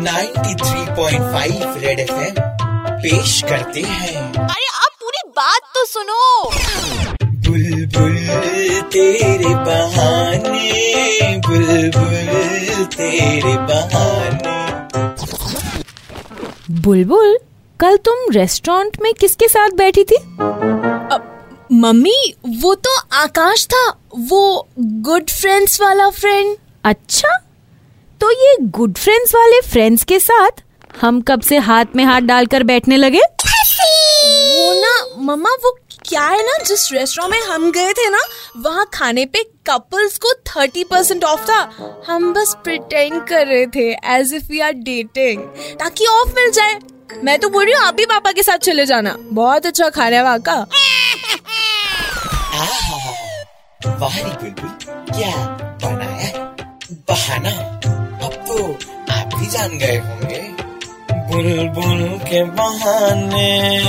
93.5 red FM पेश करते हैं। अरे आप पूरी बात तो सुनो। बुलबुल बुल तेरे बहाने बुलबुल बुल तेरे बहाने। बुलबुल कल तुम रेस्टोरेंट में किसके साथ बैठी थी? मम्मी वो तो आकाश था वो गुड फ्रेंड्स वाला फ्रेंड अच्छा तो ये गुड फ्रेंड्स वाले फ्रेंड्स के साथ हम कब से हाथ में हाथ डालकर बैठने लगे? वो ना मम्मा वो क्या है ना जिस रेस्टोरेंट में हम गए थे ना वहाँ खाने पे कपल्स को थर्टी परसेंट ऑफ़ था। हम बस प्रिटेंड कर रहे थे as if we are dating ताकि ऑफ़ मिल जाए। मैं तो बोल रही हूँ आप भी पापा के साथ चले जाना। बहुत अच्छा खाना है वहाँ का। वाह बुलबुल क्या बनाया बहाना। तो आप भी जान गए होंगे। बुलबुल के बहाने।